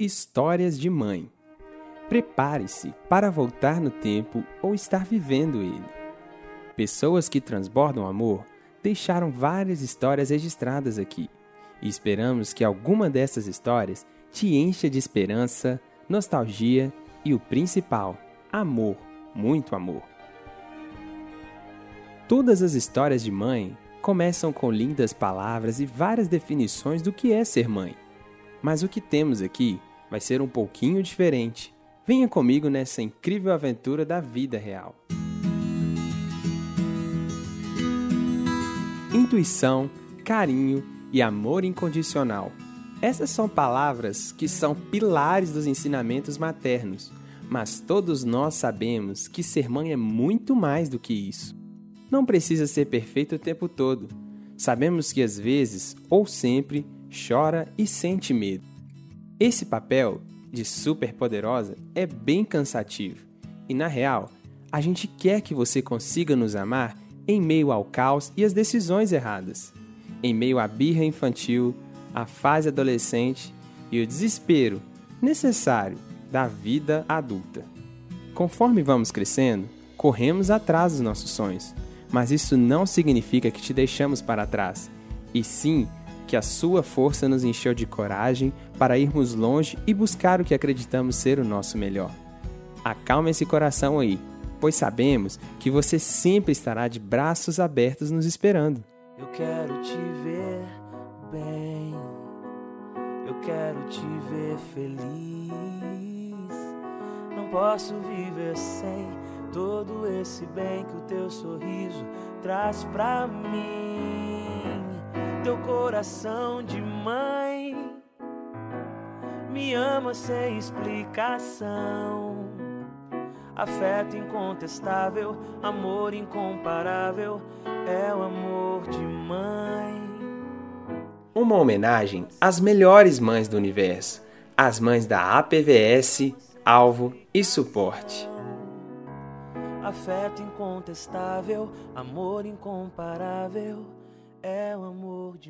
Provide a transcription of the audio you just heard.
Histórias de Mãe. Prepare-se para voltar no tempo ou estar vivendo ele. Pessoas que transbordam amor deixaram várias histórias registradas aqui e esperamos que alguma dessas histórias te encha de esperança, nostalgia e o principal, amor, muito amor. Todas as histórias de mãe começam com lindas palavras e várias definições do que é ser mãe. Mas o que temos aqui vai ser um pouquinho diferente. Venha comigo nessa incrível aventura da vida real. Intuição, carinho e amor incondicional. Essas são palavras que são pilares dos ensinamentos maternos, mas todos nós sabemos que ser mãe é muito mais do que isso. Não precisa ser perfeito o tempo todo. Sabemos que às vezes, ou sempre, chora e sente medo. Esse papel de superpoderosa é bem cansativo. E, na real, a gente quer que você consiga nos amar em meio ao caos e às decisões erradas, em meio à birra infantil, à fase adolescente e o desespero necessário da vida adulta. Conforme vamos crescendo, corremos atrás dos nossos sonhos, mas isso não significa que te deixamos para trás, e sim que a sua força nos encheu de coragem para irmos longe e buscar o que acreditamos ser o nosso melhor. Acalme esse coração aí, pois sabemos que você sempre estará de braços abertos nos esperando. Eu quero te ver bem, eu quero te ver feliz. Não posso viver sem todo esse bem que o teu sorriso traz pra mim teu coração de mãe me ama sem explicação. Afeto incontestável, amor incomparável, é o amor de mãe. Uma homenagem às melhores mães do universo, as mães da APVS, Alvo e Suporte. Afeto incontestável, amor incomparável é o amor de.